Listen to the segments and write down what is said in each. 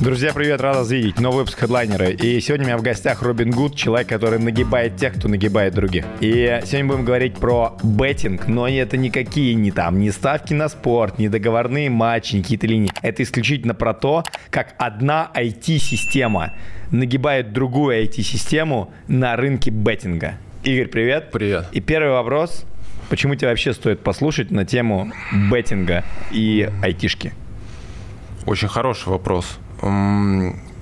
Друзья, привет, рад вас видеть. Новый выпуск хедлайнера. И сегодня у меня в гостях Робин Гуд, человек, который нагибает тех, кто нагибает других. И сегодня будем говорить про беттинг, но это никакие не там, не ставки на спорт, не договорные матчи, не какие-то линии. Это исключительно про то, как одна IT-система нагибает другую IT-систему на рынке беттинга. Игорь, привет. Привет. И первый вопрос. Почему тебе вообще стоит послушать на тему беттинга и айтишки? Очень хороший вопрос.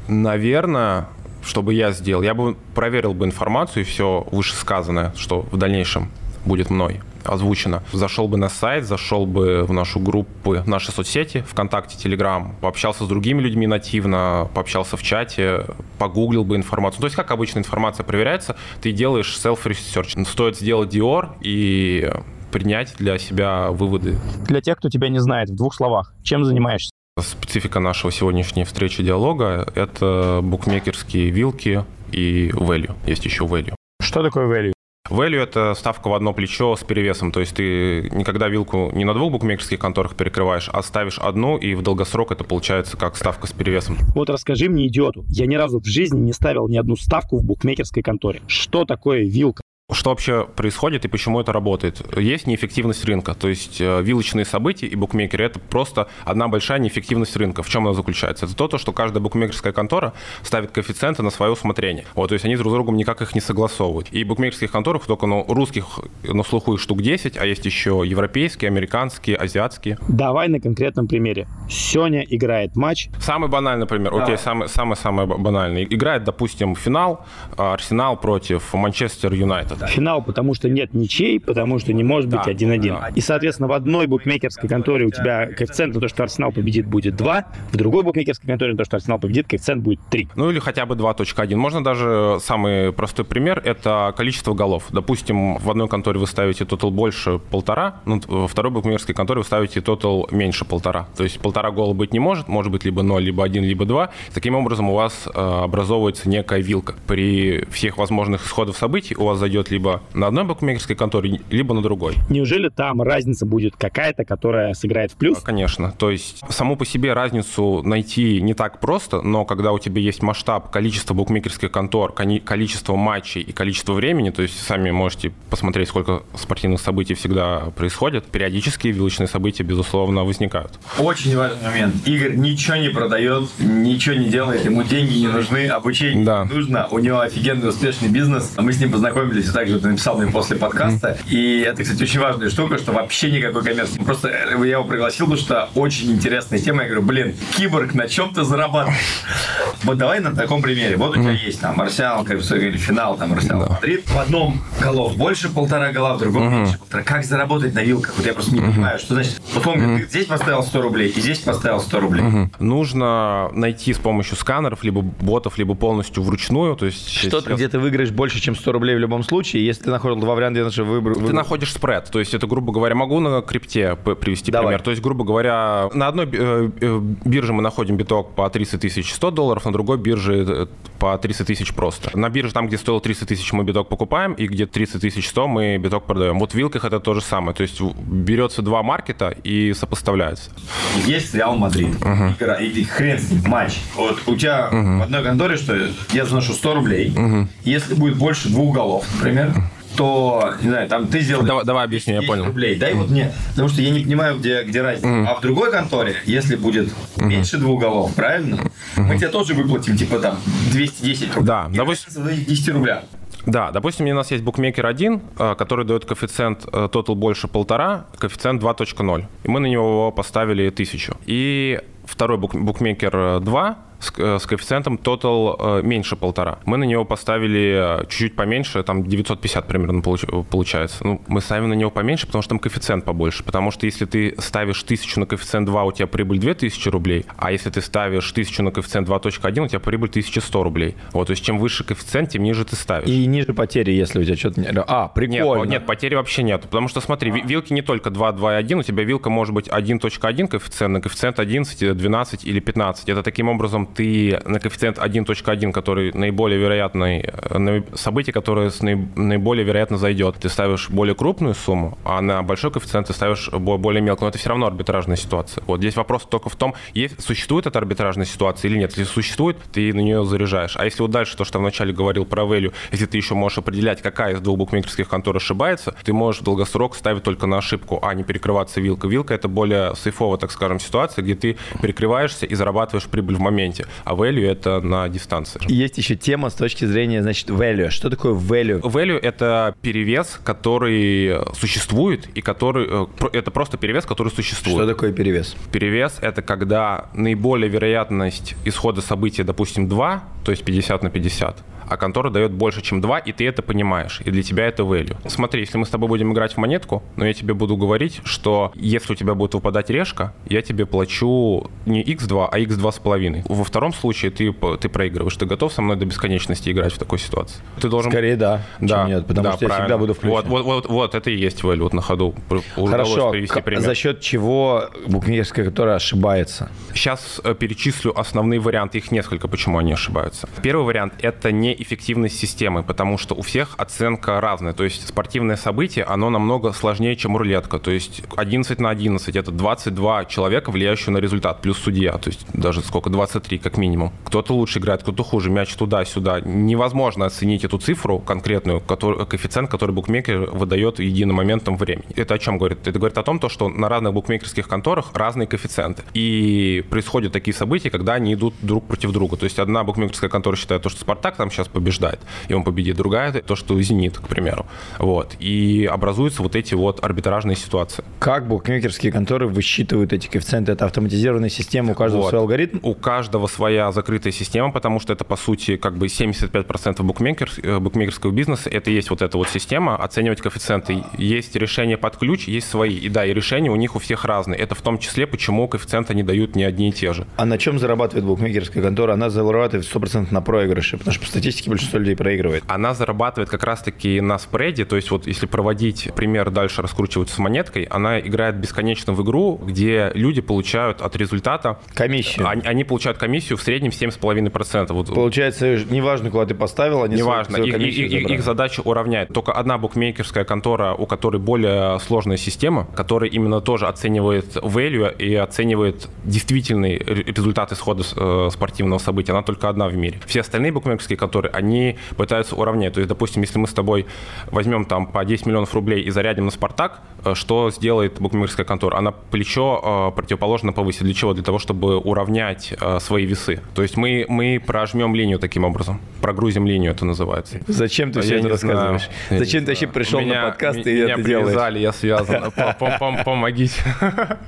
Наверное, что бы я сделал, я бы проверил бы информацию и все вышесказанное, что в дальнейшем будет мной озвучено. Зашел бы на сайт, зашел бы в нашу группу, в наши соцсети, ВКонтакте, Телеграм, пообщался с другими людьми нативно, пообщался в чате, погуглил бы информацию. То есть, как обычно информация проверяется, ты делаешь self-research. Стоит сделать Dior и принять для себя выводы. Для тех, кто тебя не знает, в двух словах, чем занимаешься? Специфика нашего сегодняшней встречи диалога – это букмекерские вилки и value. Есть еще value. Что такое value? Value – это ставка в одно плечо с перевесом. То есть ты никогда вилку не на двух букмекерских конторах перекрываешь, а ставишь одну, и в долгосрок это получается как ставка с перевесом. Вот расскажи мне, идиоту, я ни разу в жизни не ставил ни одну ставку в букмекерской конторе. Что такое вилка? Что вообще происходит и почему это работает? Есть неэффективность рынка, то есть э, вилочные события и букмекеры – это просто одна большая неэффективность рынка. В чем она заключается? Это то, что каждая букмекерская контора ставит коэффициенты на свое усмотрение. Вот, то есть они друг с другом никак их не согласовывают. И букмекерских конторах только ну, русских на слуху их штук 10, а есть еще европейские, американские, азиатские. Давай на конкретном примере. Сёня играет матч. Самый банальный пример. Давай. Окей, самый-самый банальный. Играет, допустим, финал Арсенал против Манчестер Юнайтед да. Финал, потому что нет ничей, потому что не может быть 1-1. Да, И, соответственно, в одной букмекерской конторе у тебя коэффициент на то, что Арсенал победит, будет 2, в другой букмекерской конторе на то, что Арсенал победит, коэффициент будет 3. Ну или хотя бы 2.1. Можно даже самый простой пример – это количество голов. Допустим, в одной конторе вы ставите тотал больше полтора, ну, во второй букмекерской конторе вы ставите тотал меньше полтора. То есть полтора гола быть не может, может быть либо 0, либо 1, либо 2. Таким образом у вас э, образовывается некая вилка. При всех возможных исходах событий у вас зайдет либо на одной букмекерской конторе, либо на другой. Неужели там разница будет какая-то, которая сыграет в плюс? Конечно. То есть саму по себе разницу найти не так просто, но когда у тебя есть масштаб, количество букмекерских контор, количество матчей и количество времени, то есть сами можете посмотреть, сколько спортивных событий всегда происходит, периодически вилочные события, безусловно, возникают. Очень важный момент. Игорь ничего не продает, ничего не делает, ему деньги не нужны, обучение да. не нужно, у него офигенный успешный бизнес. Мы с ним познакомились также написал мне после подкаста. И это, кстати, очень важная штука, что вообще никакой коммерции. Просто э, я его пригласил, потому что очень интересная тема. Я говорю, блин, киборг, на чем ты зарабатываешь? Вот давай на таком примере. Вот у тебя есть там Арсенал, как или финал, там Арсенал Мадрид. В одном голов больше полтора гола, в другом меньше полтора. Как заработать на вилках? Вот я просто не понимаю, что значит. Вот он говорит, ты здесь поставил 100 рублей, и здесь поставил 100 рублей. Нужно найти с помощью сканеров, либо ботов, либо полностью вручную. То есть что-то, где ты выиграешь больше, чем 100 рублей в любом случае, если ты находил два варианта, я выбор. Ты находишь спред, то есть это, грубо говоря, могу на крипте привести Давай. пример. То есть, грубо говоря, на одной э, э, бирже мы находим биток по 30 тысяч 100 долларов, на другой бирже э, по 30 тысяч просто. На бирже там, где стоил 30 тысяч, мы биток покупаем, и где 30 тысяч 100 мы биток продаем. Вот в вилках это то же самое. То есть берется два маркета и сопоставляется. Есть Реал Мадрид. Uh-huh. Игра, и хрен с ним, матч. Вот у тебя uh-huh. в одной конторе, что я заношу 100 рублей. Uh-huh. Если будет больше двух голов, например, то, не знаю, там ты сделал... Давай, давай объясни, я понял. рублей, дай вот мне, потому что я не понимаю, где, где разница. Mm. А в другой конторе, если будет mm-hmm. меньше двух голов, правильно, mm-hmm. мы тебе тоже выплатим, типа, там, 210 рублей. Да, допустим... 10 рубля. Да, допустим, у нас есть букмекер 1, э, который дает коэффициент э, total больше полтора, коэффициент 2.0. И мы на него поставили 1000. И второй бук, букмекер 2 с, э, с коэффициентом total э, меньше полтора. Мы на него поставили э, чуть-чуть поменьше, там 950 примерно получается. Ну, мы ставим на него поменьше, потому что там коэффициент побольше. Потому что если ты ставишь 1000 на коэффициент 2, у тебя прибыль 2000 рублей, а если ты ставишь 1000 на коэффициент 2.1, у тебя прибыль 1100 рублей. Вот, то есть чем выше коэффициент, тем ниже ты ставишь. И ниже потери, если у тебя что-то... А, прикольно. Нет, нет, потери вообще нет. Потому что, смотри, а. вилки не только 2, 2 и 1, у тебя вилка может быть 1.1 коэффициент, на коэффициент 11, 12 или 15. Это таким образом ты на коэффициент 1.1, который наиболее вероятный, э, событие, которое наиболее вероятно зайдет, ты ставишь более крупную сумму, а на большой коэффициент ты ставишь более мелкую. Но это все равно арбитражная ситуация. Вот здесь вопрос только в том, есть, существует эта арбитражная ситуация или нет. Если существует, ты на нее заряжаешь. А если вот дальше то, что я вначале говорил про value, если ты еще можешь определять, какая из двух букмекерских контор ошибается, ты можешь в долгосрок ставить только на ошибку, а не перекрываться вилка. Вилка это более сейфовая, так скажем, ситуация, где ты перекрываешься и зарабатываешь прибыль в моменте, а value это на дистанции. Есть еще тема с точки зрения, значит, value. Что такое value? Value это перевес, который существует и который э, это просто перевес, который существует. Что такое перевес? Перевес это когда наиболее вероятность исхода события, допустим, 2, то есть 50 на 50, а контора дает больше, чем 2, и ты это понимаешь, и для тебя это value. Смотри, если мы с тобой будем играть в монетку, но я тебе буду говорить, что если у тебя будет выпадать решка, я тебе плачу не x2, а x2 с половиной. Во втором случае ты, ты проигрываешь. Ты готов со мной до бесконечности играть в такой ситуации? Ты должен... Скорее да, да чем нет, потому да, что правильно. я всегда буду включен. Вот, вот, вот, вот это и есть value вот на ходу. Хорошо, за счет чего букмекерская которая ошибается? Сейчас э, перечислю основные варианты, их несколько, почему они ошибаются. Первый вариант – это не эффективность системы, потому что у всех оценка разная. То есть спортивное событие, оно намного сложнее, чем рулетка. То есть 11 на 11 – это 22 человека, влияющие на результат, плюс судья. То есть даже сколько? 23 как минимум. Кто-то лучше играет, кто-то хуже. Мяч туда-сюда. Невозможно оценить эту цифру конкретную, который, коэффициент, который букмекер выдает единым моментом времени. Это о чем говорит? Это говорит о том, что на разных букмекерских конторах разные коэффициенты. И происходят такие события, когда они идут друг против друга. То есть одна букмекерская контора считает то, что Спартак там сейчас побеждает, и он победит. Другая – то, что Зенит, к примеру. Вот. И образуются вот эти вот арбитражные ситуации. Как букмекерские конторы высчитывают эти коэффициенты? Это автоматизированная система, у каждого вот. свой алгоритм? У каждого своя закрытая система, потому что это, по сути, как бы 75% букмекер, э, букмекерского бизнеса – это есть вот эта вот система, оценивать коэффициенты. Есть решения под ключ, есть свои. И да, и решения у них у всех разные. Это в том числе, почему коэффициенты не дают не одни и те же. А на чем зарабатывает букмекерская контора? Она зарабатывает 100% на проигрыше, потому что по статистике большинство людей проигрывает. Она зарабатывает как раз-таки на спреде, то есть вот если проводить пример дальше раскручивать с монеткой, она играет бесконечно в игру, где люди получают от результата... Комиссию. Они, они получают комиссию в среднем 7,5%. Вот. Получается, неважно, куда ты поставил, они Неважно, их, их, их, их задача уравнять. Только одна букмекерская контора, у которой более сложная система, которая именно тоже оценивает value и оценивает действительный результат исхода э, спортивного события, она только одна в мире. Все остальные букмекерские конторы, они пытаются уравнять. То есть, допустим, если мы с тобой возьмем там по 10 миллионов рублей и зарядим на «Спартак», что сделает букмекерская контора? Она плечо э, противоположно повысит. Для чего? Для того, чтобы уравнять свои весы. То есть мы, мы прожмем линию таким образом. Прогрузим линию, это называется. Зачем ты все это рассказываешь? Знаю. Зачем ты вообще пришел меня, на подкаст и это делаешь? Меня я связан. Помогите.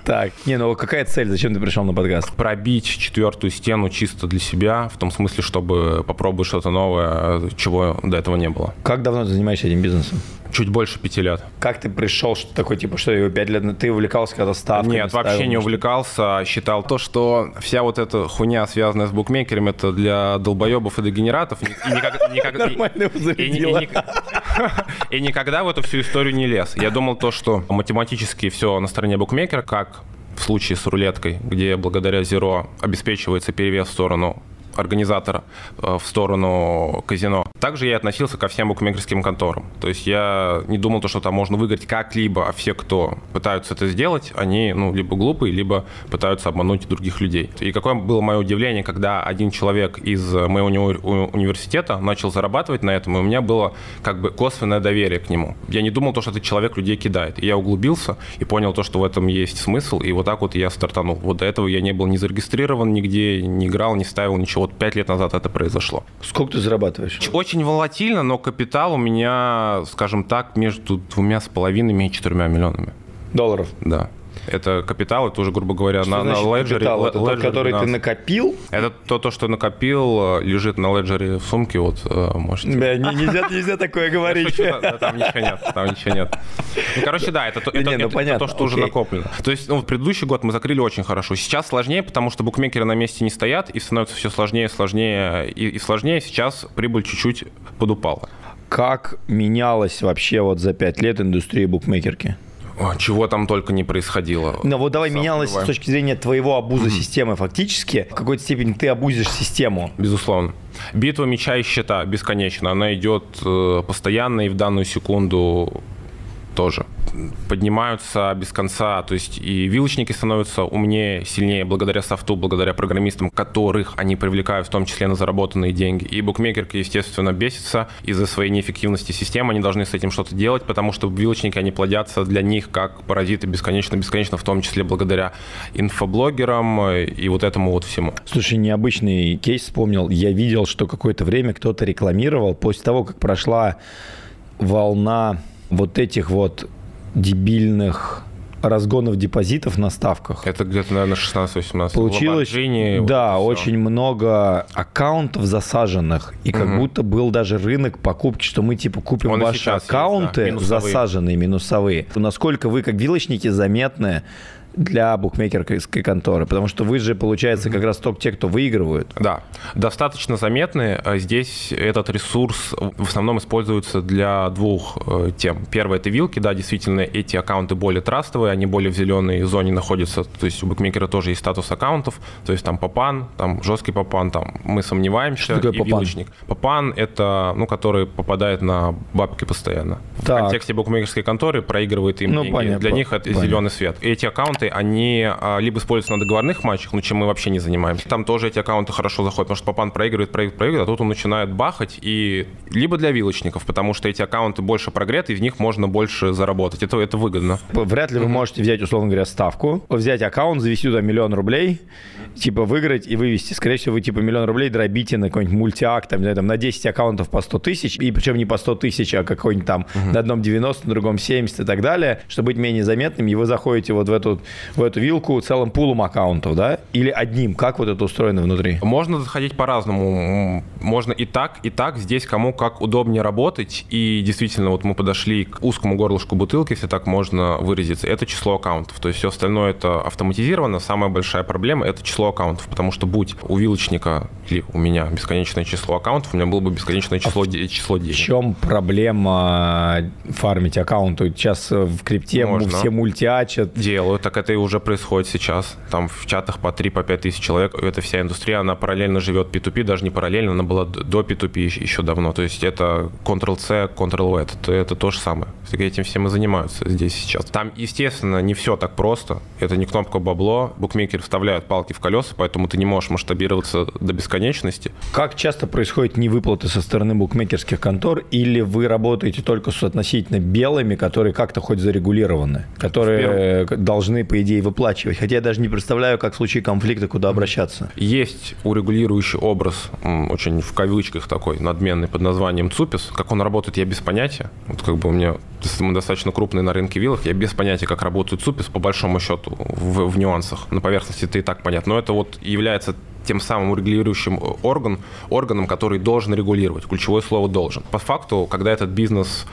Так, не, ну какая цель? Зачем ты пришел на подкаст? Пробить четвертую стену чисто для себя, в том смысле, чтобы попробовать что-то новое, чего до этого не было. Как давно ты занимаешься этим бизнесом? Чуть больше пяти лет. Как ты пришел, что такое, типа, что его пять лет, ты увлекался когда ставками? Нет, ставил, вообще не увлекался. Считал то, что вся вот эта хуйня, связанная с букмекерами, это для долбоебов и дегенератов. И никогда в эту всю историю не лез. Я думал то, что математически все на стороне букмекера, как в случае с рулеткой, где благодаря зеро обеспечивается перевес в сторону организатора э, в сторону казино. Также я относился ко всем букмекерским конторам. То есть я не думал, то, что там можно выиграть как-либо, а все, кто пытаются это сделать, они ну, либо глупые, либо пытаются обмануть других людей. И какое было мое удивление, когда один человек из моего уни- университета начал зарабатывать на этом, и у меня было как бы косвенное доверие к нему. Я не думал, то, что этот человек людей кидает. И я углубился и понял то, что в этом есть смысл, и вот так вот я стартанул. Вот до этого я не был не зарегистрирован нигде, не играл, не ставил ничего вот 5 лет назад это произошло. Сколько ты зарабатываешь? Очень волатильно, но капитал у меня, скажем так, между двумя с половиной и четырьмя миллионами. Долларов? Да. Это капитал, это уже, грубо говоря, что на, на леджере. Капитал? Это тот, который ты накопил? Это то, то, что накопил, э, лежит на леджере в сумке, вот э, можете. Да, нельзя, нельзя такое говорить. Там ничего нет, там ничего нет. Ну, короче, да, это ну, то, что уже накоплено. То есть, ну, предыдущий год мы закрыли очень хорошо. Сейчас сложнее, потому что букмекеры на месте не стоят, и становится все сложнее, сложнее и сложнее. Сейчас прибыль чуть-чуть подупала. Как менялась вообще вот за пять лет индустрия букмекерки? Чего там только не происходило. Но вот давай менялось с точки зрения твоего обуза системы фактически. В какой-то степени ты обузишь систему. Безусловно. Битва меча и щита бесконечна. Она идет э, постоянно и в данную секунду тоже поднимаются без конца, то есть и вилочники становятся умнее, сильнее благодаря софту, благодаря программистам, которых они привлекают в том числе на заработанные деньги. И букмекерка, естественно, бесится из-за своей неэффективности системы, они должны с этим что-то делать, потому что вилочники, они плодятся для них как паразиты бесконечно-бесконечно, в том числе благодаря инфоблогерам и вот этому вот всему. Слушай, необычный кейс вспомнил. Я видел, что какое-то время кто-то рекламировал после того, как прошла волна вот этих вот дебильных разгонов депозитов на ставках. Это где-то, наверное, 16-18. Получилось, да, вот очень много аккаунтов засаженных, и как угу. будто был даже рынок покупки, что мы типа купим Он ваши аккаунты есть, да, минусовые. засаженные, минусовые. Насколько вы, как вилочники, заметны для букмекерской конторы? Потому что вы же, получается, как раз только те, кто выигрывают. Да, достаточно заметны. А здесь этот ресурс в основном используется для двух э, тем. Первое – это вилки. Да, действительно, эти аккаунты более трастовые, они более в зеленой зоне находятся. То есть у букмекера тоже есть статус аккаунтов. То есть там попан, там жесткий попан, там мы сомневаемся. Что такое и попан? Вилочник. Попан – это, ну, который попадает на бабки постоянно. Так. В контексте букмекерской конторы проигрывает им ну, деньги. Понятно, для них это понятно. зеленый свет. Эти аккаунты они а, либо используются на договорных матчах, ну, чем мы вообще не занимаемся. Там тоже эти аккаунты хорошо заходят, потому что Папан проигрывает, проигрывает, проигрывает, а тут он начинает бахать, и либо для вилочников, потому что эти аккаунты больше прогреты, и в них можно больше заработать. Это, это выгодно. Вряд ли вы можете взять, условно говоря, ставку, взять аккаунт, завести туда миллион рублей, типа выиграть и вывести. Скорее всего, вы типа миллион рублей дробите на какой-нибудь мультиак, там, там, на 10 аккаунтов по 100 тысяч, и причем не по 100 тысяч, а какой-нибудь там uh-huh. на одном 90, на другом 70 и так далее, чтобы быть менее заметным, и вы заходите вот в эту, в эту вилку целым пулом аккаунтов, да? Или одним? Как вот это устроено внутри? Можно заходить по-разному. Можно и так, и так. Здесь кому как удобнее работать. И действительно, вот мы подошли к узкому горлышку бутылки, если так можно выразиться. Это число аккаунтов. То есть все остальное это автоматизировано. Самая большая проблема это число аккаунтов. Потому что будь у вилочника или у меня бесконечное число аккаунтов, у меня было бы бесконечное число, а число денег. В чем проблема фармить аккаунты? Сейчас в крипте Можно. все мультиачат. Делают, так это и уже происходит сейчас. Там в чатах по 3-5 по тысяч человек. Эта вся индустрия, она параллельно живет P2P, даже не параллельно, она была до P2P еще давно. То есть это Ctrl-C, Ctrl-V, это, это то же самое. Этим всем и занимаются здесь сейчас. Там, естественно, не все так просто. Это не кнопка бабло. Букмекеры вставляют палки в колеса, поэтому ты не можешь масштабироваться до бесконечности. Как часто происходят невыплаты со стороны букмекерских контор, или вы работаете только с относительно белыми, которые как-то хоть зарегулированы, которые должны, по идее, выплачивать? Хотя я даже не представляю, как в случае конфликта куда обращаться. Есть урегулирующий образ, очень в кавычках такой, надменный, под названием ЦУПИС. Как он работает, я без понятия. Вот как бы у меня мы достаточно крупные на рынке вилок, я без понятия, как работает ЦУПИС, по большому счету, в, в нюансах. На поверхности это и так понятно. Но это вот является тем самым регулирующим орган, органом, который должен регулировать. Ключевое слово «должен». По факту, когда этот бизнес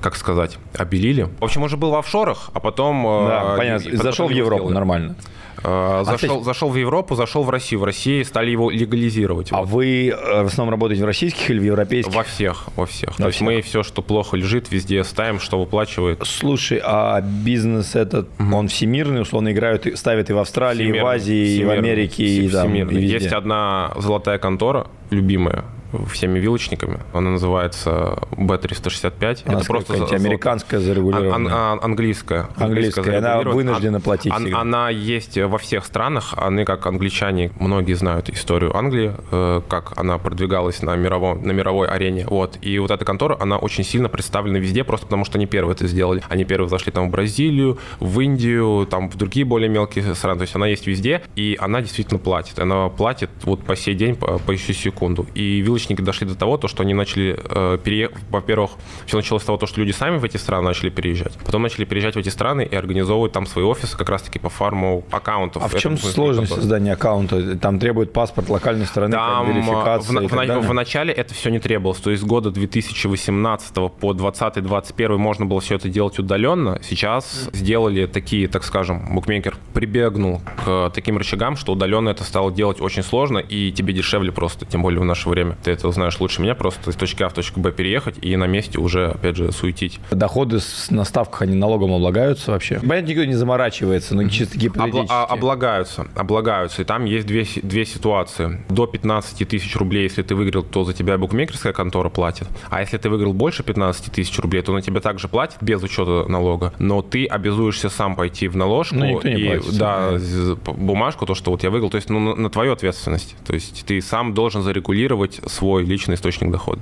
как сказать, обелили. В общем, он же был в офшорах, а потом... Да, э, понятно. И, Зашел в Европу сделали. нормально. А, зашел, а зашел в Европу, зашел в Россию. В России стали его легализировать. А вот. вы э, в основном работаете в российских или в европейских? Во всех, во всех. То есть мы все, что плохо лежит, везде ставим, что выплачивает. Слушай, а бизнес этот, угу. он всемирный, условно играют, ставят и в Австралии, всемирный, и в Азии, всемирный, и в Америке, и, там, и везде. Есть одна золотая контора, любимая, всеми вилочниками. Она называется B365. Она это просто за, американская зарегулированная. Ан, ан, английская. Английская. Она вынуждена платить. Ан, она есть во всех странах. Они, как англичане, многие знают историю Англии, э, как она продвигалась на, мировом, на мировой арене. Вот. И вот эта контора, она очень сильно представлена везде, просто потому что они первые это сделали. Они первые зашли там в Бразилию, в Индию, там в другие более мелкие страны. То есть она есть везде, и она действительно платит. Она платит вот по сей день, по, по еще секунду. И вилочник яблочники дошли до того, то, что они начали э, переехать. Во-первых, все началось с того, что люди сами в эти страны начали переезжать. Потом начали переезжать в эти страны и организовывать там свои офисы как раз-таки по фарму аккаунтов. А в чем Это, сложность создания аккаунта? Там требует паспорт локальной страны, там, верификация в, в, в, в начале это все не требовалось. То есть с года 2018 по 2020-2021 можно было все это делать удаленно. Сейчас сделали такие, так скажем, букмекер прибегнул к таким рычагам, что удаленно это стало делать очень сложно и тебе дешевле просто, тем более в наше время ты это знаешь лучше меня, просто из точки А в точку Б переехать и на месте уже, опять же, суетить. Доходы на ставках, они налогом облагаются вообще? Понятно, никто не заморачивается, но чисто гипотетически. Обла- облагаются, облагаются. И там есть две, две ситуации. До 15 тысяч рублей, если ты выиграл, то за тебя букмекерская контора платит. А если ты выиграл больше 15 тысяч рублей, то на тебя также платит без учета налога. Но ты обязуешься сам пойти в наложку ну, и платит, да, бумажку, то, что вот я выиграл. То есть ну, на, на твою ответственность. То есть ты сам должен зарегулировать свой личный источник дохода.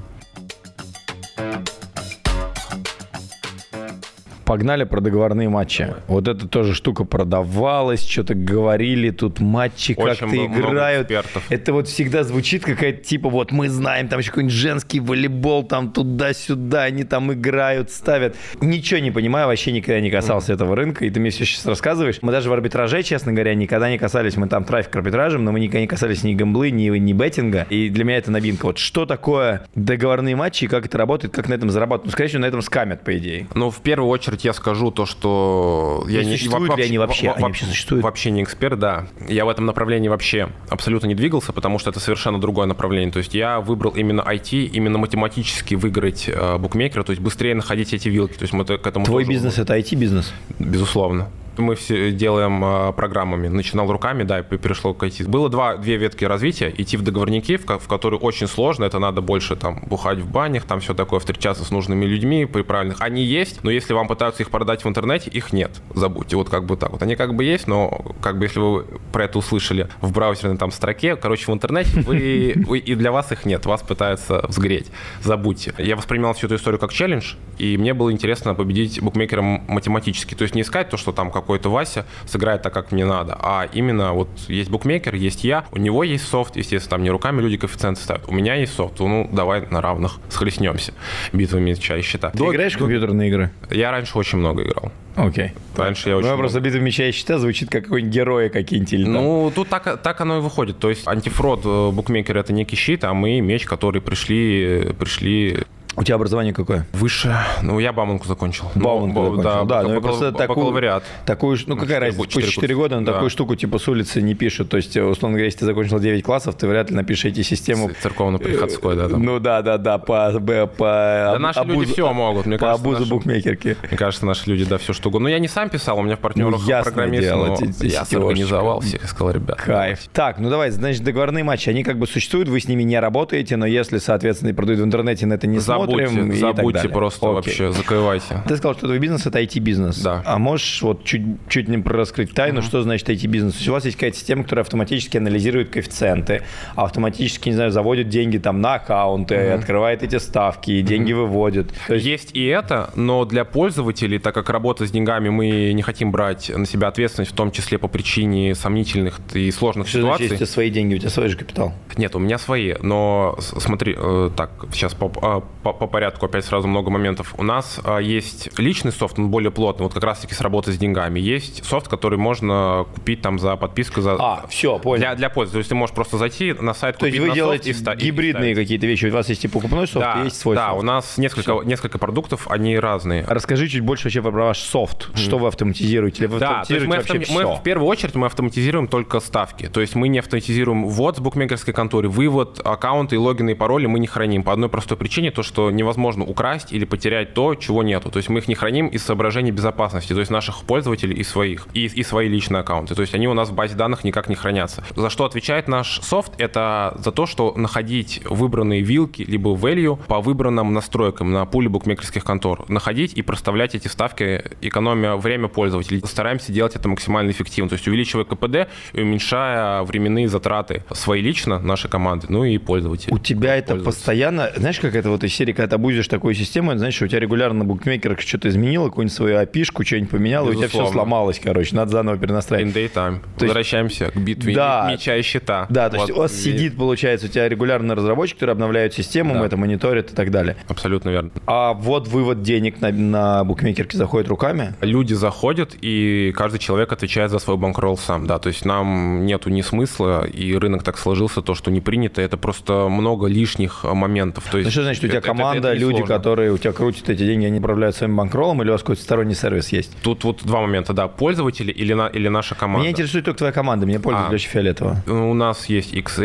Погнали про договорные матчи. Давай. Вот это тоже штука продавалась, что-то говорили, тут матчи как-то играют. Это вот всегда звучит какая-то типа, вот мы знаем, там еще какой-нибудь женский волейбол, там туда-сюда, они там играют, ставят. Ничего не понимаю, вообще никогда не касался mm. этого рынка, и ты мне все сейчас рассказываешь. Мы даже в арбитраже, честно говоря, никогда не касались, мы там трафик арбитражем, но мы никогда не касались ни гамблы, ни, ни беттинга, и для меня это новинка. Вот что такое договорные матчи, как это работает, как на этом зарабатывать? Ну, скорее всего, на этом скамят, по идее. Ну, в первую очередь, я скажу то, что я не существуют вообще, ли они вообще? Они вообще существуют? Вообще не эксперт, да. Я в этом направлении вообще абсолютно не двигался, потому что это совершенно другое направление. То есть я выбрал именно IT, именно математически выиграть э, букмекера, то есть быстрее находить эти вилки. То есть мы к этому Твой бизнес это IT-бизнес? Безусловно мы все делаем э, программами. Начинал руками, да, и перешло к IT. Было два, две ветки развития. Идти в договорники, в, в которые очень сложно, это надо больше там бухать в банях, там все такое, встречаться с нужными людьми при правильных. Они есть, но если вам пытаются их продать в интернете, их нет. Забудьте, вот как бы так вот. Они как бы есть, но как бы если вы про это услышали в браузерной там строке, короче, в интернете, вы, вы и для вас их нет, вас пытаются взгреть. Забудьте. Я воспринимал всю эту историю как челлендж, и мне было интересно победить букмекером математически. То есть не искать то, что там как какой-то Вася сыграет так, как мне надо, а именно вот есть букмекер, есть я, у него есть софт, естественно, там не руками люди коэффициенты ставят, у меня есть софт, ну давай на равных схлестнемся битвами меча и счета. Ты До... играешь в компьютерные игры? Я раньше очень много играл. Окей. Раньше я очень... Ну, просто битва меча и щита звучит как какой-нибудь герой какие-нибудь или Ну, тут так, так оно и выходит. То есть антифрод э, букмекер это некий щит, а мы меч, который пришли, пришли у тебя образование какое? Выше. Ну, я Бауманку закончил. Бауманку ну, закончил, да. да ну, просто такую, такую, ну, какая разница, по 4 года, но да. такую штуку типа с улицы не пишут. То есть, условно говоря, если ты закончил 9 классов, ты вряд ли напишешь эти систему. Церковно-приходской, да. Там. Ну, да, да, да, по... по, по да наши обуз... люди все могут, мне по кажется. По обузу букмекерки. Мне кажется, наши люди, да, все что угодно. Ну, я не сам писал, у меня в партнерах ну, программист, но я организовал всех и сказал, ребят. Кайф. Так, ну давай, значит, договорные матчи, они как бы существуют, вы с ними не работаете, но если, соответственно, и продают в интернете, на это не смотрим. Забудьте, забудьте просто Окей. вообще, закрывайте. Ты сказал, что твой бизнес это IT-бизнес. Да. А можешь вот чуть, чуть не раскрыть тайну, mm-hmm. что значит IT-бизнес? У вас есть какая-то система, которая автоматически анализирует коэффициенты, автоматически, не знаю, заводит деньги там на аккаунты, mm-hmm. открывает эти ставки, деньги mm-hmm. выводит. То есть... есть и это, но для пользователей, так как работа с деньгами, мы не хотим брать на себя ответственность, в том числе по причине сомнительных и сложных что ситуаций. Значит, тебя свои деньги, у тебя свой же капитал? Нет, у меня свои, но смотри, э, так, сейчас по, а, по, по порядку опять сразу много моментов. У нас а, есть личный софт, он более плотный, вот как раз-таки с работы с деньгами. Есть софт, который можно купить там за подписку. За... А, все, понял. Для, для пользы. То есть ты можешь просто зайти на сайт, То есть вы делаете софт и, гибридные какие-то вещи. У вас есть и покупной софт, да, и есть свой да, софт. у нас несколько, несколько продуктов, они разные. Расскажи чуть больше вообще про ваш софт. Mm. Что вы автоматизируете? Вы да, автоматизируете мы, автом... мы в первую очередь мы автоматизируем только ставки. То есть мы не автоматизируем ввод с букмекерской конторы, вывод, аккаунты, логины и пароли мы не храним. По одной простой причине, то что невозможно украсть или потерять то, чего нету. То есть мы их не храним из соображений безопасности, то есть наших пользователей и своих, и, и свои личные аккаунты. То есть они у нас в базе данных никак не хранятся. За что отвечает наш софт? Это за то, что находить выбранные вилки, либо value по выбранным настройкам на пуле букмекерских контор. Находить и проставлять эти ставки, экономя время пользователей. Стараемся делать это максимально эффективно. То есть увеличивая КПД и уменьшая временные затраты свои лично, нашей команды, ну и пользователей. У тебя это постоянно, знаешь, как это вот из серии, когда ты обузишь такую систему, что у тебя регулярно букмекер что-то изменил, какую-нибудь свою опишку, что-нибудь поменял, и у тебя все сломалось, короче, надо заново перенастраивать. In daytime. То Возвращаемся к битве да, меча и щита. Да, то вот. есть у вас и... сидит, получается, у тебя регулярно разработчик, который обновляет систему, да. это мониторит и так далее. Абсолютно верно. А вот вывод денег на, на букмекерке заходит руками, банкроллами? Люди заходят, и каждый человек отвечает за свой банкролл сам, да, то есть нам нету ни смысла, и рынок так сложился, то, что не принято, это просто много лишних моментов. То есть, ну что значит, у тебя это, команда, это, это люди, сложно. которые у тебя крутят эти деньги, они управляют своим банкроллом, или у вас какой-то сторонний сервис есть? Тут вот два момента, да, пользователи или, на, или наша команда. Меня интересует только твоя команда, мне пользователь а, очень фиолетово. У нас есть X,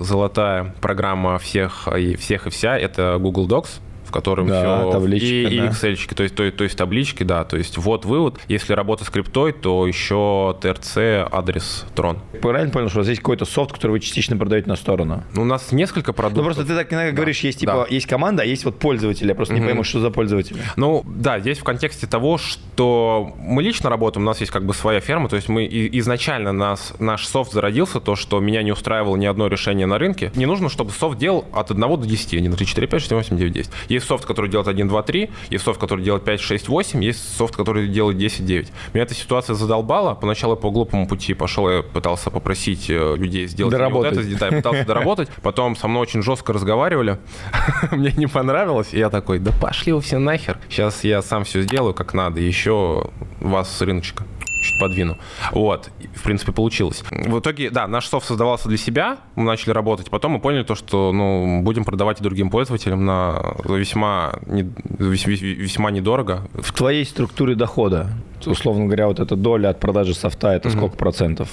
золотая программа всех и всех и вся, это Google Docs, котором да, все табличка, и, да. и Excel, то есть, то, то есть таблички, да, то есть вот вывод. Если работа с криптой, то еще TRC адрес Tron. Правильно понял, что у вас есть какой-то софт, который вы частично продаете на сторону? Ну, у нас несколько продуктов. Ну просто ты так иногда да. говоришь, есть типа да. есть команда, а есть вот пользователи. Я просто угу. не пойму, что за пользователи. Ну да, здесь в контексте того, что мы лично работаем, у нас есть как бы своя ферма, то есть мы изначально нас наш софт зародился то, что меня не устраивало ни одно решение на рынке. Не нужно, чтобы софт делал от 1 до 10, 1, 2, 3, 4, 5, 6, 7, 8, 9, 10. Есть есть софт, который делает 1, 2, 3, есть софт, который делает 5, 6, 8, есть софт, который делает 10, 9. Меня эта ситуация задолбала. Поначалу по глупому пути пошел, я пытался попросить э, людей сделать вот это, да, я пытался доработать. Потом со мной очень жестко разговаривали. Мне не понравилось. И я такой, да пошли вы все нахер. Сейчас я сам все сделаю как надо. Еще вас с рыночка чуть подвину. Вот, в принципе, получилось. В итоге, да, наш софт создавался для себя, мы начали работать, потом мы поняли то, что, ну, будем продавать и другим пользователям на весьма, не, весьма недорого. В твоей структуре дохода, условно говоря, вот эта доля от продажи софта, это mm-hmm. сколько процентов?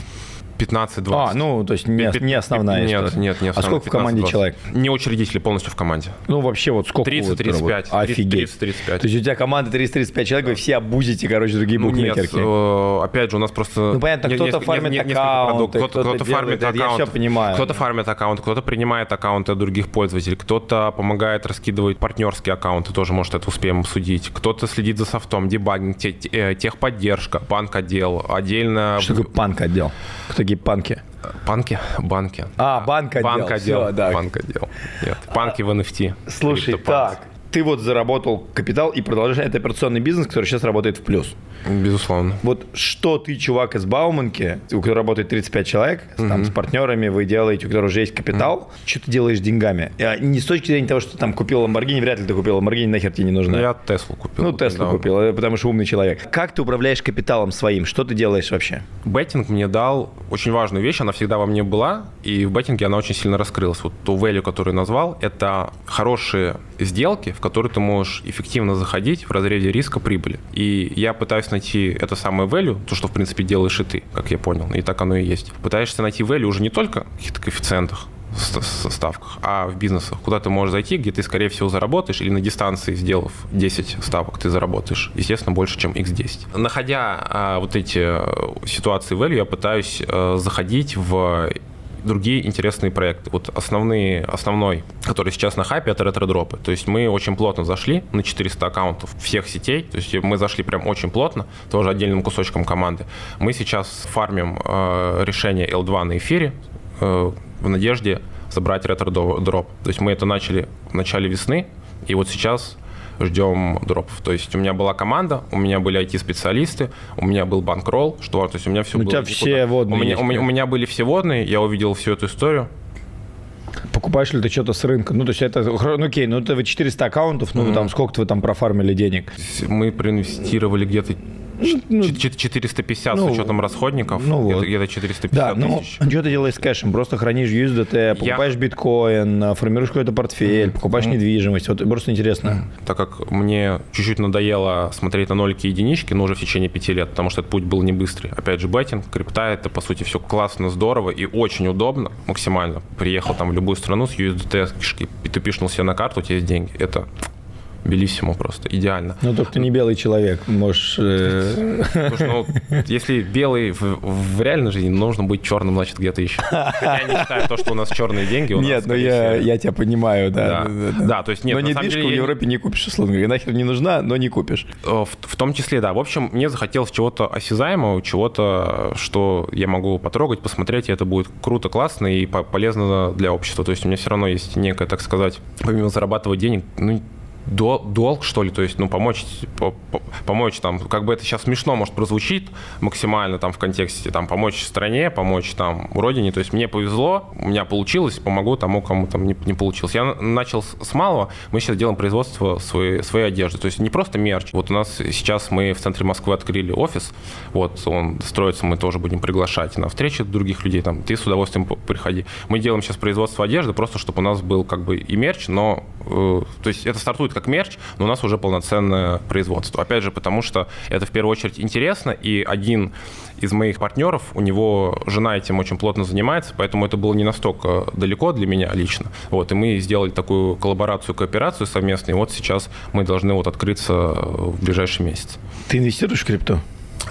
15-20. А, ну, то есть не, не основная нет, история. Нет, нет, А сколько в команде человек? Не учредители полностью в команде. Ну, вообще вот сколько 30-35. Офигеть. 30-35. То есть у тебя команда 30-35 человек, вы все обузите, короче, другие букмекерки. Нет, э, опять же, у нас просто... Ну, понятно, кто-то фармит аккаунты, кто-то фармит аккаунт. Я все понимаю. Кто-то фармит аккаунт, кто-то принимает аккаунты других пользователей, кто-то помогает раскидывать партнерские аккаунты, тоже может это успеем обсудить. Кто-то следит за софтом, дебагинг, э, техподдержка, банк-отдел, отдельно... Что такое банк-отдел? Кто такие панки? Панки? Банки. А, банк отдел. Банк отдел. Все, да. Банк отдел. Нет, панки в NFT. Слушай, так, ты вот заработал капитал и продолжаешь это операционный бизнес, который сейчас работает в плюс. Безусловно. Вот что ты, чувак из Бауманки, у которого работает 35 человек, угу. там, с партнерами вы делаете, у которого уже есть капитал, угу. что ты делаешь деньгами? А не с точки зрения того, что ты там купил Lamborghini, вряд ли ты купил Lamborghini, нахер тебе не нужно. Ну, я Теслу купил. Ну, Теслу да. купил, э, потому что умный человек. Как ты управляешь капиталом своим? Что ты делаешь вообще? Беттинг мне дал очень важную вещь, она всегда во мне была, и в беттинге она очень сильно раскрылась. Вот ту value, которую назвал, это хорошие сделки, в которые ты можешь эффективно заходить в разрезе риска прибыли. И я пытаюсь найти это самое value, то, что, в принципе, делаешь и ты, как я понял, и так оно и есть. Пытаешься найти value уже не только в каких-то коэффициентах, ставках, а в бизнесах, куда ты можешь зайти, где ты, скорее всего, заработаешь, или на дистанции, сделав 10 ставок, ты заработаешь, естественно, больше, чем x10. Находя а, вот эти э, ситуации value, я пытаюсь а, заходить в другие интересные проекты. Вот основные, основной, который сейчас на хайпе, это ретро-дропы. То есть мы очень плотно зашли на 400 аккаунтов всех сетей. То есть мы зашли прям очень плотно, тоже отдельным кусочком команды. Мы сейчас фармим э, решение L2 на эфире э, в надежде забрать ретро-дроп. То есть мы это начали в начале весны, и вот сейчас ждем дропов. То есть у меня была команда, у меня были IT-специалисты, у меня был банкролл, что, то есть у меня все у было. У тебя все водные. У меня, у, меня, у меня были все водные, я увидел всю эту историю. Покупаешь ли ты что-то с рынка? Ну, то есть это, ну, окей, ну, это вы 400 аккаунтов, ну, mm-hmm. там, сколько вы там профармили денег? Мы проинвестировали где-то ну, 450 ну, с учетом расходников, ну, вот. где-то 450 да, ну, тысяч. Ну, что ты делаешь с кэшем? Просто хранишь USDT, покупаешь Я... биткоин, формируешь какой-то портфель, покупаешь mm-hmm. недвижимость. Вот просто интересно. Так как мне чуть-чуть надоело смотреть на нолики и единички, но уже в течение пяти лет, потому что этот путь был не быстрый. Опять же, беттинг, крипта, это, по сути, все классно, здорово и очень удобно максимально. Приехал там в любую страну с USDT, и ты пишнул себе на карту, у тебя есть деньги. Это Белиссимо просто, идеально. Ну, только ты не белый человек, можешь... Э... ну, если белый в, в реальной жизни, нужно быть черным, значит, где-то еще. Хотя я не считаю то, что у нас черные деньги. У нет, ну я, я тебя понимаю, да. Да, да, да. да то есть нет, Но недвижку деле, в Европе не купишь, условно говоря. Нахер не нужна, но не купишь. Э, в, в том числе, да. В общем, мне захотелось чего-то осязаемого, чего-то, что я могу потрогать, посмотреть, и это будет круто, классно и полезно для общества. То есть у меня все равно есть некое, так сказать, помимо зарабатывать денег, ну, долг, что ли, то есть, ну, помочь, помочь там, как бы это сейчас смешно, может, прозвучит максимально там в контексте, там, помочь стране, помочь там родине, то есть мне повезло, у меня получилось, помогу тому, кому там не, не получилось. Я начал с малого, мы сейчас делаем производство своей, своей одежды, то есть не просто мерч. Вот у нас сейчас мы в центре Москвы открыли офис, вот он строится, мы тоже будем приглашать на встречи других людей, там, ты с удовольствием приходи. Мы делаем сейчас производство одежды, просто чтобы у нас был как бы и мерч, но, э, то есть это стартует как мерч, но у нас уже полноценное производство. Опять же, потому что это в первую очередь интересно, и один из моих партнеров, у него жена этим очень плотно занимается, поэтому это было не настолько далеко для меня лично. Вот, и мы сделали такую коллаборацию, кооперацию совместную, и вот сейчас мы должны вот открыться в ближайший месяц. Ты инвестируешь в крипту?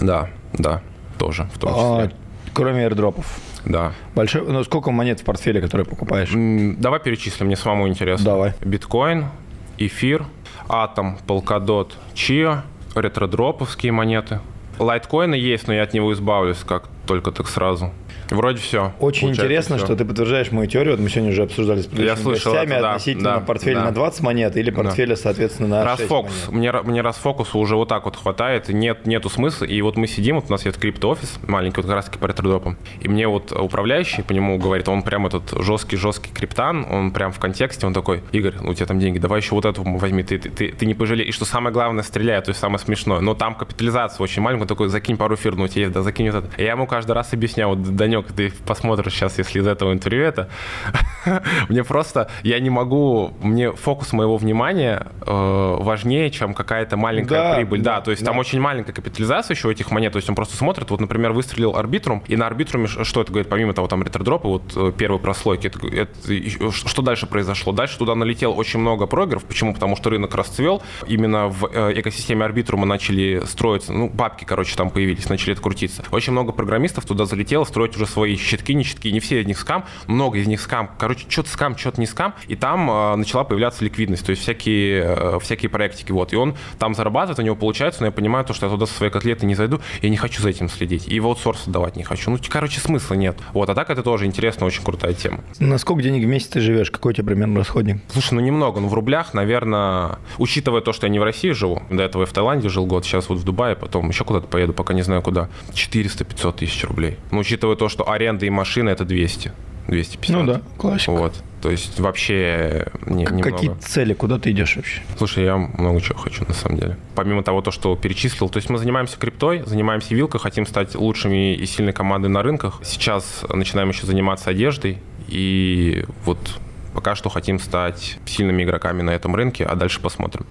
Да, да, тоже, в том числе. А, кроме airdropов? Да. Большой, ну, сколько монет в портфеле, которые покупаешь? Давай перечислим, мне самому интересно. Давай. Биткоин, эфир, атом, полкадот, чио, ретродроповские монеты. Лайткоины есть, но я от него избавлюсь как только так сразу. Вроде все. Очень интересно, все. что ты подтверждаешь мою теорию. Вот мы сегодня уже обсуждали с предыдущими слышал, гостями это, да, относительно да, портфеля да. на 20 монет или портфеля, да. соответственно, на расфокус. 6 монет. Мне, мне расфокуса уже вот так вот хватает, нет, нету смысла. И вот мы сидим, вот у нас есть крипто-офис маленький, вот как раз таки по ретродропам. И мне вот управляющий по нему говорит, он прям этот жесткий-жесткий криптан, он прям в контексте, он такой, Игорь, ну, у тебя там деньги, давай еще вот эту возьми, ты, ты, ты, ты не пожалеешь. И что самое главное, стреляй, то есть самое смешное. Но там капитализация очень маленькая, он такой, закинь пару эфир, ну, у тебя есть, да, закинь вот это. И я ему каждый раз объясняю, вот, Данек, ты посмотри посмотришь сейчас, если из этого интервью это, мне просто, я не могу, мне фокус моего внимания э, важнее, чем какая-то маленькая да, прибыль. Да, да то есть да. там очень маленькая капитализация еще этих монет, то есть он просто смотрит, вот, например, выстрелил арбитрум, и на арбитруме что это говорит, помимо того, там ретродропа, вот э, первой прослойки, это, это, что дальше произошло? Дальше туда налетело очень много прогеров, почему? Потому что рынок расцвел, именно в э, экосистеме арбитрума начали строиться, ну, бабки, короче, там появились, начали это крутиться. Очень много программистов туда залетело строить уже свои щитки, щитки, не все из них скам, много из них скам. Короче, что-то скам, что-то не скам. И там э, начала появляться ликвидность, то есть всякие, э, всякие проектики. Вот. И он там зарабатывает, у него получается, но я понимаю то, что я туда со своей котлеты не зайду, я не хочу за этим следить. И в аутсорс давать не хочу. Ну, короче, смысла нет. Вот. А так это тоже интересная, очень крутая тема. На сколько денег в месяц ты живешь? Какой у тебя примерно расходник? Слушай, ну немного. Ну, в рублях, наверное, учитывая то, что я не в России живу, до этого я в Таиланде жил год, сейчас вот в Дубае, потом еще куда-то поеду, пока не знаю куда, 400-500 тысяч рублей. Ну, учитывая то, что аренда и машина это 200. 250. Ну да, классика. Вот. То есть вообще не, немного. Какие цели, куда ты идешь вообще? Слушай, я много чего хочу на самом деле. Помимо того, то, что перечислил, то есть мы занимаемся криптой, занимаемся вилкой, хотим стать лучшими и сильной командой на рынках. Сейчас начинаем еще заниматься одеждой и вот пока что хотим стать сильными игроками на этом рынке, а дальше посмотрим.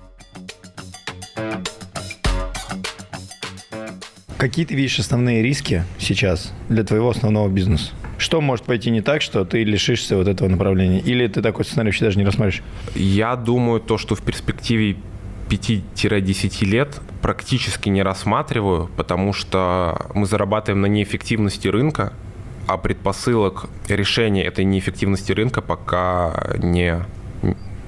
Какие ты видишь основные риски сейчас для твоего основного бизнеса? Что может пойти не так, что ты лишишься вот этого направления? Или ты такой сценарий вообще даже не рассмотришь? Я думаю, то, что в перспективе 5-10 лет практически не рассматриваю, потому что мы зарабатываем на неэффективности рынка, а предпосылок решения этой неэффективности рынка пока не,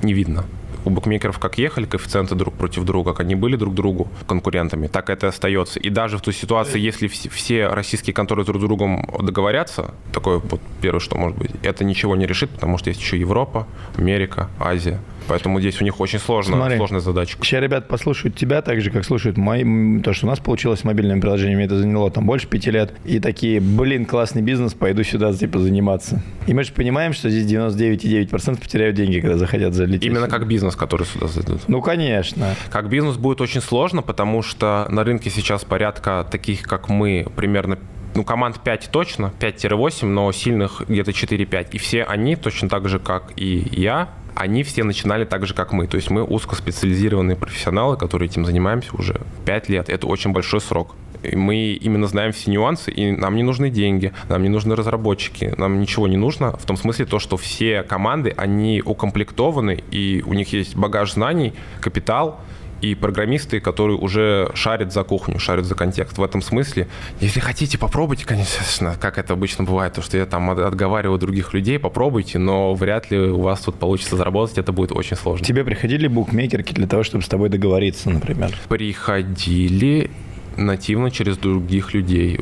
не видно у букмекеров как ехали коэффициенты друг против друга, как они были друг другу конкурентами, так это и остается. И даже в той ситуации, если все российские конторы друг с другом договорятся, такое вот первое, что может быть, это ничего не решит, потому что есть еще Европа, Америка, Азия. Поэтому здесь у них очень сложно, Смотри, сложная задача. Сейчас ребят послушают тебя так же, как слушают мои, то, что у нас получилось с мобильными приложениями, это заняло там больше пяти лет. И такие, блин, классный бизнес, пойду сюда типа заниматься. И мы же понимаем, что здесь 99,9% потеряют деньги, когда захотят залететь. Именно как бизнес, который сюда зайдут. Ну, конечно. Как бизнес будет очень сложно, потому что на рынке сейчас порядка таких, как мы, примерно ну, команд 5 точно, 5-8, но сильных где-то 4-5. И все они, точно так же, как и я, они все начинали так же, как мы. То есть мы узкоспециализированные профессионалы, которые этим занимаемся уже 5 лет. Это очень большой срок. И мы именно знаем все нюансы, и нам не нужны деньги, нам не нужны разработчики, нам ничего не нужно. В том смысле то, что все команды, они укомплектованы, и у них есть багаж знаний, капитал, и программисты, которые уже шарят за кухню, шарят за контекст. В этом смысле, если хотите, попробуйте, конечно, как это обычно бывает, то, что я там отговариваю других людей, попробуйте, но вряд ли у вас тут получится заработать, это будет очень сложно. Тебе приходили букмекерки для того, чтобы с тобой договориться, например? Приходили нативно через других людей.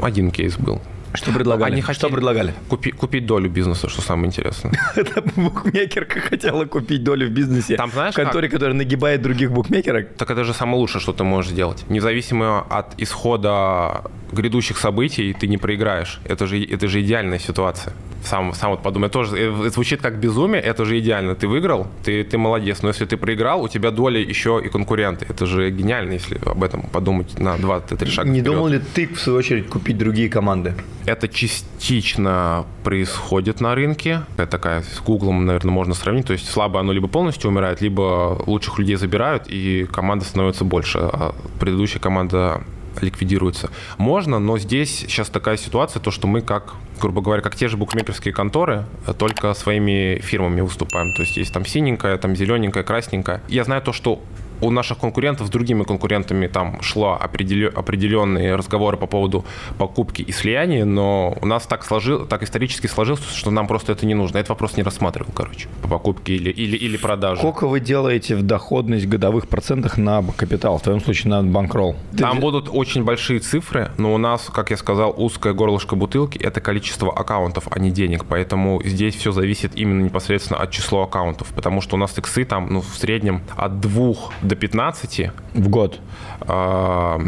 Один кейс был. Что предлагали? Они хотели что предлагали? Купи, купить долю бизнеса, что самое интересное. Это букмекерка хотела купить долю в бизнесе. Там знаешь, в конторе, которая нагибает других букмекерок. Так это же самое лучшее, что ты можешь сделать. Независимо от исхода грядущих событий, ты не проиграешь. Это же, это же идеальная ситуация сам, сам вот подумай, тоже это звучит как безумие, это же идеально. Ты выиграл, ты, ты молодец. Но если ты проиграл, у тебя доля еще и конкуренты. Это же гениально, если об этом подумать на 2-3 шага Не вперед. думал ли ты, в свою очередь, купить другие команды? Это частично происходит на рынке. Это такая с Гуглом, наверное, можно сравнить. То есть слабое оно либо полностью умирает, либо лучших людей забирают, и команда становится больше. А предыдущая команда ликвидируется. Можно, но здесь сейчас такая ситуация, то, что мы как, грубо говоря, как те же букмекерские конторы, только своими фирмами выступаем. То есть есть там синенькая, там зелененькая, красненькая. Я знаю то, что у наших конкурентов с другими конкурентами там шло определенные разговоры по поводу покупки и слияния, но у нас так, сложил, так исторически сложилось, что нам просто это не нужно. Этот вопрос не рассматривал, короче, по покупке или, или, или продаже. Сколько вы делаете в доходность годовых процентах на капитал, в твоем случае на банкролл? Там Ты... будут очень большие цифры, но у нас, как я сказал, узкое горлышко бутылки – это количество аккаунтов, а не денег, поэтому здесь все зависит именно непосредственно от числа аккаунтов, потому что у нас иксы там ну, в среднем от двух до 15. В год? Э,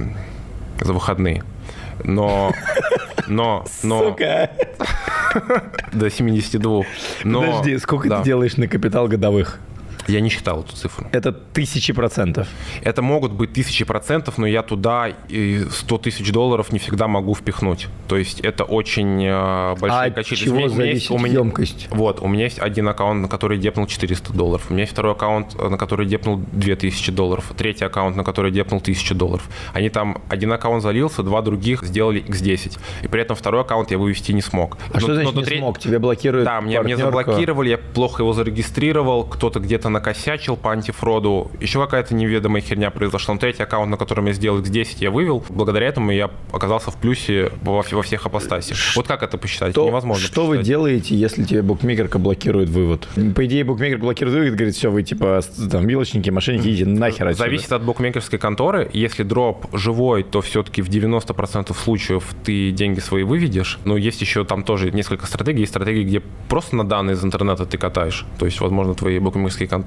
за выходные. Но... Но... но Сука. До 72. Но, Подожди, сколько да. ты делаешь на капитал годовых? Я не считал эту цифру. Это тысячи процентов. Это могут быть тысячи процентов, но я туда 100 тысяч долларов не всегда могу впихнуть. То есть это очень э, большие а качели. чего меня, зависит у меня, емкость? Вот, у меня есть один аккаунт, на который депнул 400 долларов. У меня есть второй аккаунт, на который депнул 2000 долларов. Третий аккаунт, на который депнул 1000 долларов. Они там, один аккаунт залился, два других сделали x10. И при этом второй аккаунт я вывести не смог. А но, что значит но, не треть... смог? Тебе блокируют Да, мне, мне заблокировали, я плохо его зарегистрировал, кто-то где-то накосячил по антифроду, еще какая-то неведомая херня произошла. Но третий аккаунт, на котором я сделал X10, я вывел. Благодаря этому я оказался в плюсе во, во всех апостасях. Вот как это посчитать? Что, Невозможно Что посчитать. вы делаете, если тебе букмекерка блокирует вывод? По идее, букмекер блокирует вывод, говорит, все, вы типа там вилочники, мошенники, идите нахер отсюда. Зависит от букмекерской конторы. Если дроп живой, то все-таки в 90% случаев ты деньги свои выведешь. Но есть еще там тоже несколько стратегий. Есть стратегии, где просто на данные из интернета ты катаешь. То есть, возможно, твои букмекерские конторы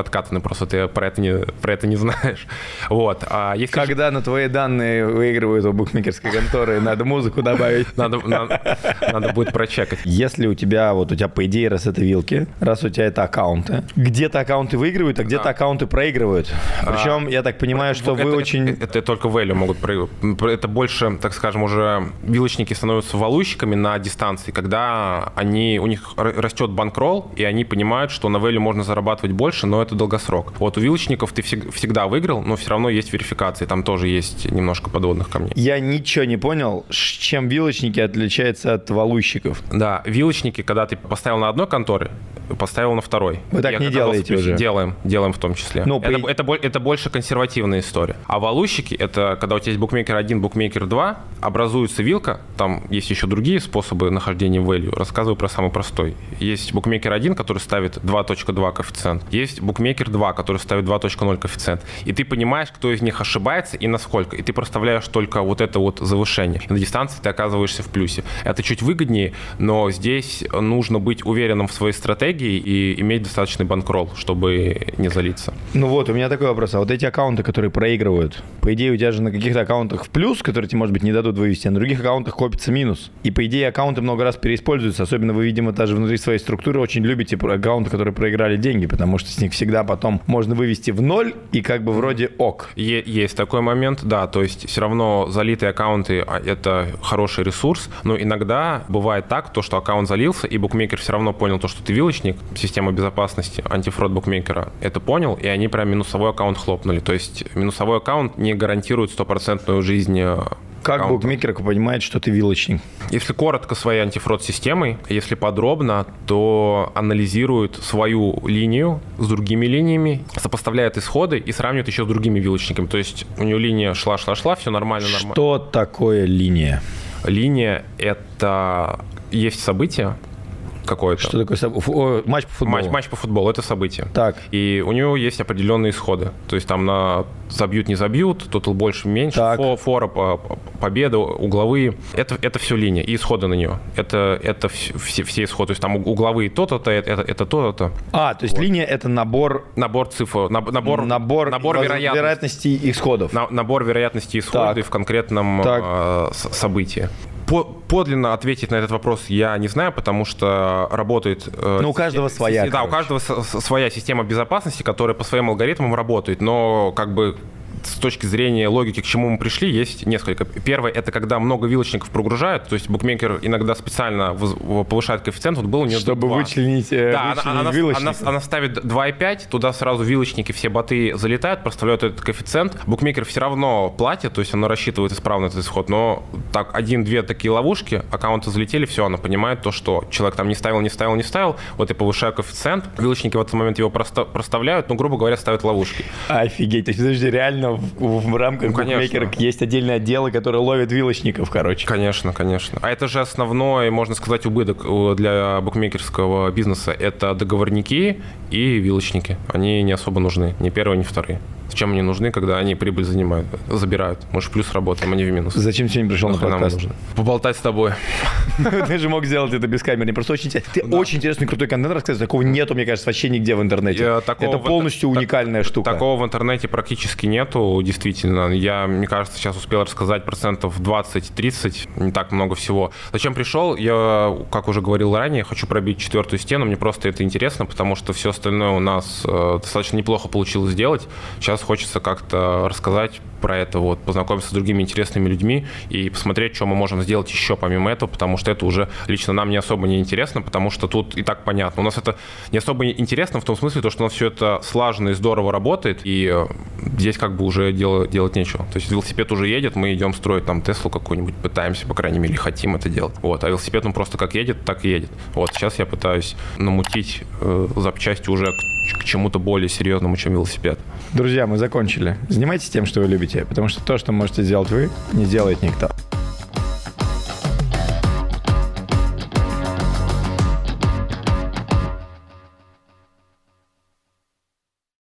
откатаны, просто ты про это не, про это не знаешь. Вот. А если Когда на твои данные выигрывают у букмекерской конторы, надо музыку добавить. Надо, надо, надо будет прочекать. Если у тебя, вот у тебя, по идее, раз это вилки, раз у тебя это аккаунты, где-то аккаунты выигрывают, а где-то а. аккаунты проигрывают. Причем, а, я так понимаю, что это, вы очень... Это, это только value могут проигрывать. Это больше, так скажем, уже вилочники становятся валущиками на дистанции, когда они, у них растет банкролл, и они понимают, что на value можно зарабатывать больше, но это долгосрок. Вот у вилочников ты всегда выиграл, но все равно есть верификации, там тоже есть немножко подводных камней. Я ничего не понял, чем вилочники отличаются от валущиков. Да, вилочники, когда ты поставил на одной конторе, поставил на второй. Вы так Я не делаете уже? Делаем, делаем в том числе. Ну, это, при... это, это, это больше консервативная история. А валущики, это когда у тебя есть букмекер 1, букмекер 2, образуется вилка, там есть еще другие способы нахождения value. Рассказываю про самый простой. Есть букмекер 1, который ставит 2.2 коэффициент. Есть букмекер 2, который ставит 2.0 коэффициент. И ты понимаешь, кто из них ошибается и насколько. И ты проставляешь только вот это вот завышение. И на дистанции ты оказываешься в плюсе. Это чуть выгоднее, но здесь нужно быть уверенным в своей стратегии и иметь достаточный банкролл, чтобы не залиться. Ну вот, у меня такой вопрос. А вот эти аккаунты, которые проигрывают, по идее, у тебя же на каких-то аккаунтах в плюс, которые тебе, может быть, не дадут вывести, а на других аккаунтах копится минус. И, по идее, аккаунты много раз переиспользуются. Особенно вы, видимо, даже внутри своей структуры очень любите аккаунты, которые проиграли деньги, потому что с них всегда потом можно вывести в ноль и как бы вроде ок. Е- есть такой момент, да, то есть все равно залитые аккаунты а, — это хороший ресурс, но иногда бывает так, то, что аккаунт залился, и букмекер все равно понял то, что ты вилочник, система безопасности, антифрод букмекера это понял, и они прям минусовой аккаунт хлопнули. То есть минусовой аккаунт не гарантирует стопроцентную жизнь э, как аккаунта. букмекер понимает, что ты вилочник? Если коротко своей антифрод-системой, если подробно, то анализирует свою линию с другими линиями, сопоставляет исходы и сравнивает еще с другими вилочниками. То есть у нее линия шла-шла-шла, все нормально, нормально. Что такое линия? Линия — это есть событие, какое-то. Что такое. О, матч по футболу? Матч, матч по футболу, это событие. Так. И у него есть определенные исходы. То есть там на забьют, не забьют, тотал больше, меньше, так. фора, победа, угловые. Это, это все линия и исходы на нее. Это, это все, все исходы. То есть там угловые то-то, это, это, то-то. А, то есть вот. линия это набор... Набор цифр, набор, набор, набор вероятностей. вероятностей исходов. На, набор вероятностей исходов так. в конкретном так. Э, событии подлинно ответить на этот вопрос я не знаю, потому что работает... Э, ну, у каждого своя. Да, короче. у каждого своя система безопасности, которая по своим алгоритмам работает, но как бы с точки зрения логики, к чему мы пришли, есть несколько. Первое, это когда много вилочников прогружают, то есть букмекер иногда специально повышает коэффициент, вот был у нее Чтобы 2. вычленить, э, да, она, она, она, она ставит 2,5, туда сразу вилочники, все боты залетают, проставляют этот коэффициент. Букмекер все равно платит, то есть он рассчитывает исправно этот исход, но так один-две такие ловушки, аккаунты залетели, все, она понимает то, что человек там не ставил, не ставил, не ставил, вот я повышаю коэффициент, вилочники в этот момент его проставляют, ну, грубо говоря, ставят ловушки. Офигеть, то есть, подожди, реально в, в рамках ну, букмекерок есть отдельные отделы, которые ловят вилочников, короче. Конечно, конечно. А это же основной, можно сказать, убыток э, для букмекерского бизнеса. Это договорники и вилочники. Они не особо нужны, ни первые, ни вторые. Зачем они нужны, когда они прибыль занимают, забирают? Мы же плюс работаем, а не в минус. Зачем сегодня пришел на подкаст? Поболтать с тобой. Ты же мог сделать это без камеры. Просто очень, ты очень интересный крутой контент рассказываешь. Такого нету, мне кажется, вообще нигде в интернете. Это полностью уникальная штука. Такого в интернете практически нету, действительно. Я, мне кажется, сейчас успел рассказать процентов 20-30, не так много всего. Зачем пришел? Я, как уже говорил ранее, хочу пробить четвертую стену. Мне просто это интересно, потому что все остальное у нас э, достаточно неплохо получилось сделать. Сейчас сейчас хочется как-то рассказать про это, вот, познакомиться с другими интересными людьми и посмотреть, что мы можем сделать еще помимо этого, потому что это уже лично нам не особо не интересно, потому что тут и так понятно. У нас это не особо интересно в том смысле, то, что у нас все это слаженно и здорово работает, и э, здесь как бы уже дело, делать нечего. То есть велосипед уже едет, мы идем строить там Теслу какую-нибудь, пытаемся, по крайней мере, хотим это делать. Вот, а велосипед он просто как едет, так и едет. Вот, сейчас я пытаюсь намутить э, запчасти уже к чему-то более серьезному, чем велосипед. Друзья, мы закончили. Занимайтесь тем, что вы любите, потому что то, что можете сделать вы, не сделает никто.